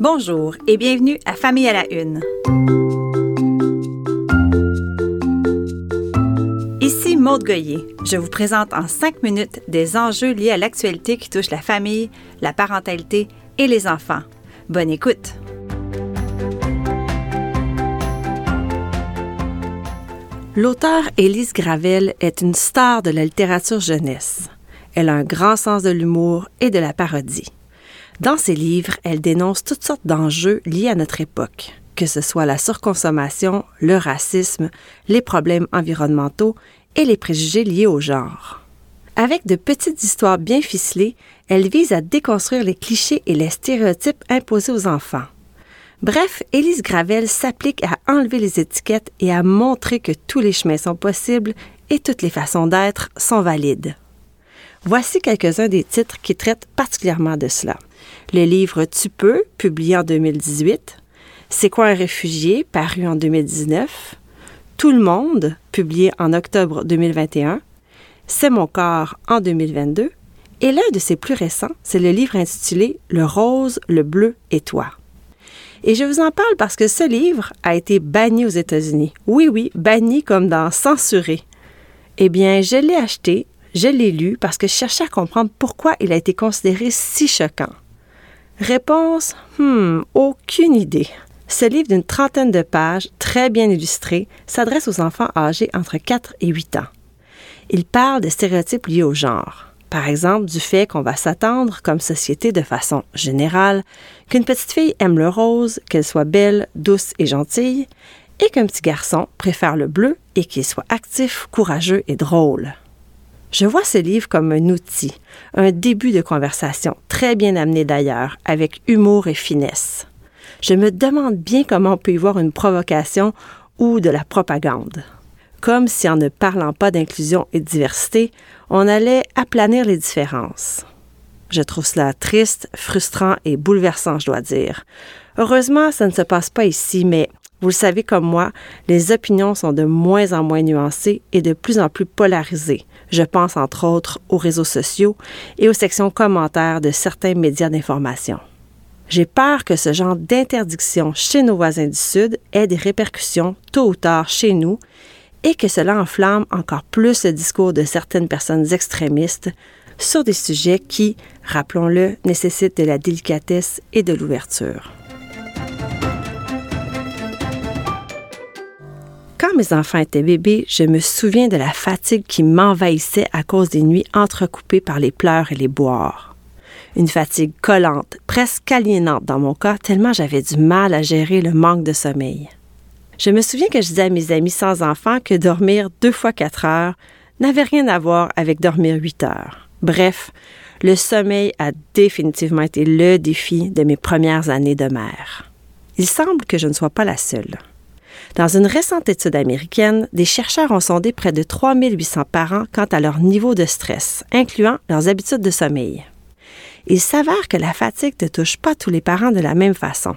Bonjour et bienvenue à Famille à la Une. Ici Maude Goyer. Je vous présente en cinq minutes des enjeux liés à l'actualité qui touche la famille, la parentalité et les enfants. Bonne écoute! L'auteur Élise Gravel est une star de la littérature jeunesse. Elle a un grand sens de l'humour et de la parodie. Dans ses livres, elle dénonce toutes sortes d'enjeux liés à notre époque, que ce soit la surconsommation, le racisme, les problèmes environnementaux et les préjugés liés au genre. Avec de petites histoires bien ficelées, elle vise à déconstruire les clichés et les stéréotypes imposés aux enfants. Bref, Élise Gravel s'applique à enlever les étiquettes et à montrer que tous les chemins sont possibles et toutes les façons d'être sont valides. Voici quelques-uns des titres qui traitent particulièrement de cela le livre Tu peux, publié en 2018, C'est quoi un réfugié, paru en 2019, Tout le monde, publié en octobre 2021, C'est mon corps en 2022, et l'un de ses plus récents, c'est le livre intitulé Le rose, le bleu et toi. Et je vous en parle parce que ce livre a été banni aux États-Unis. Oui, oui, banni comme dans censuré. Eh bien, je l'ai acheté, je l'ai lu parce que je cherchais à comprendre pourquoi il a été considéré si choquant. Réponse Hmm, aucune idée. Ce livre d'une trentaine de pages, très bien illustré, s'adresse aux enfants âgés entre 4 et 8 ans. Il parle des stéréotypes liés au genre. Par exemple, du fait qu'on va s'attendre, comme société de façon générale, qu'une petite fille aime le rose, qu'elle soit belle, douce et gentille, et qu'un petit garçon préfère le bleu et qu'il soit actif, courageux et drôle. Je vois ce livre comme un outil, un début de conversation, très bien amené d'ailleurs, avec humour et finesse. Je me demande bien comment on peut y voir une provocation ou de la propagande. Comme si en ne parlant pas d'inclusion et de diversité, on allait aplanir les différences. Je trouve cela triste, frustrant et bouleversant, je dois dire. Heureusement, ça ne se passe pas ici, mais vous le savez comme moi, les opinions sont de moins en moins nuancées et de plus en plus polarisées. Je pense entre autres aux réseaux sociaux et aux sections commentaires de certains médias d'information. J'ai peur que ce genre d'interdiction chez nos voisins du Sud ait des répercussions tôt ou tard chez nous et que cela enflamme encore plus le discours de certaines personnes extrémistes sur des sujets qui, rappelons-le, nécessitent de la délicatesse et de l'ouverture. Mes enfants étaient bébés, je me souviens de la fatigue qui m'envahissait à cause des nuits entrecoupées par les pleurs et les boires. Une fatigue collante, presque aliénante dans mon corps, tellement j'avais du mal à gérer le manque de sommeil. Je me souviens que je disais à mes amis sans enfants que dormir deux fois quatre heures n'avait rien à voir avec dormir huit heures. Bref, le sommeil a définitivement été le défi de mes premières années de mère. Il semble que je ne sois pas la seule. Dans une récente étude américaine, des chercheurs ont sondé près de 3800 parents quant à leur niveau de stress, incluant leurs habitudes de sommeil. Il s'avère que la fatigue ne touche pas tous les parents de la même façon.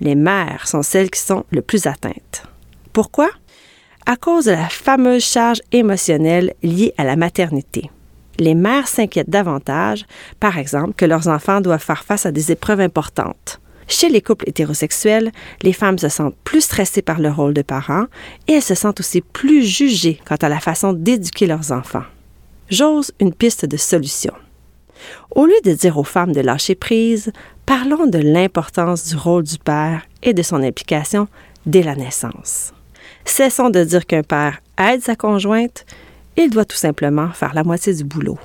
Les mères sont celles qui sont le plus atteintes. Pourquoi? À cause de la fameuse charge émotionnelle liée à la maternité. Les mères s'inquiètent davantage, par exemple, que leurs enfants doivent faire face à des épreuves importantes, chez les couples hétérosexuels, les femmes se sentent plus stressées par le rôle de parents et elles se sentent aussi plus jugées quant à la façon d'éduquer leurs enfants. J'ose une piste de solution. Au lieu de dire aux femmes de lâcher prise, parlons de l'importance du rôle du père et de son implication dès la naissance. Cessons de dire qu'un père aide sa conjointe, il doit tout simplement faire la moitié du boulot.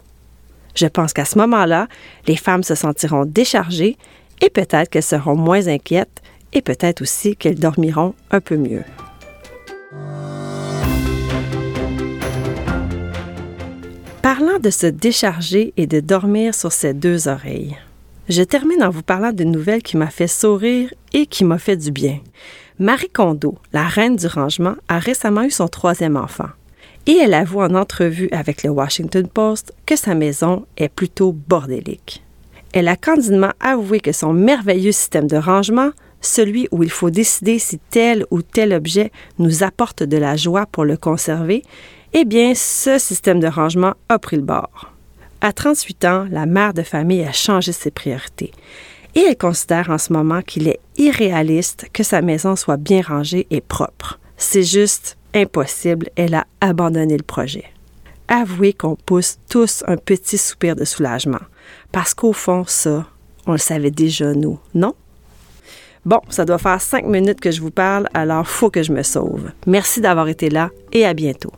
Je pense qu'à ce moment-là, les femmes se sentiront déchargées et peut-être qu'elles seront moins inquiètes et peut-être aussi qu'elles dormiront un peu mieux. Parlant de se décharger et de dormir sur ses deux oreilles, je termine en vous parlant d'une nouvelle qui m'a fait sourire et qui m'a fait du bien. Marie Kondo, la reine du rangement, a récemment eu son troisième enfant. Et elle avoue en entrevue avec le Washington Post que sa maison est plutôt bordélique elle a candidement avoué que son merveilleux système de rangement, celui où il faut décider si tel ou tel objet nous apporte de la joie pour le conserver, eh bien, ce système de rangement a pris le bord. À 38 ans, la mère de famille a changé ses priorités. Et elle considère en ce moment qu'il est irréaliste que sa maison soit bien rangée et propre. C'est juste impossible. Elle a abandonné le projet. Avouez qu'on pousse tous un petit soupir de soulagement. Parce qu'au fond, ça, on le savait déjà, nous, non? Bon, ça doit faire cinq minutes que je vous parle, alors faut que je me sauve. Merci d'avoir été là et à bientôt.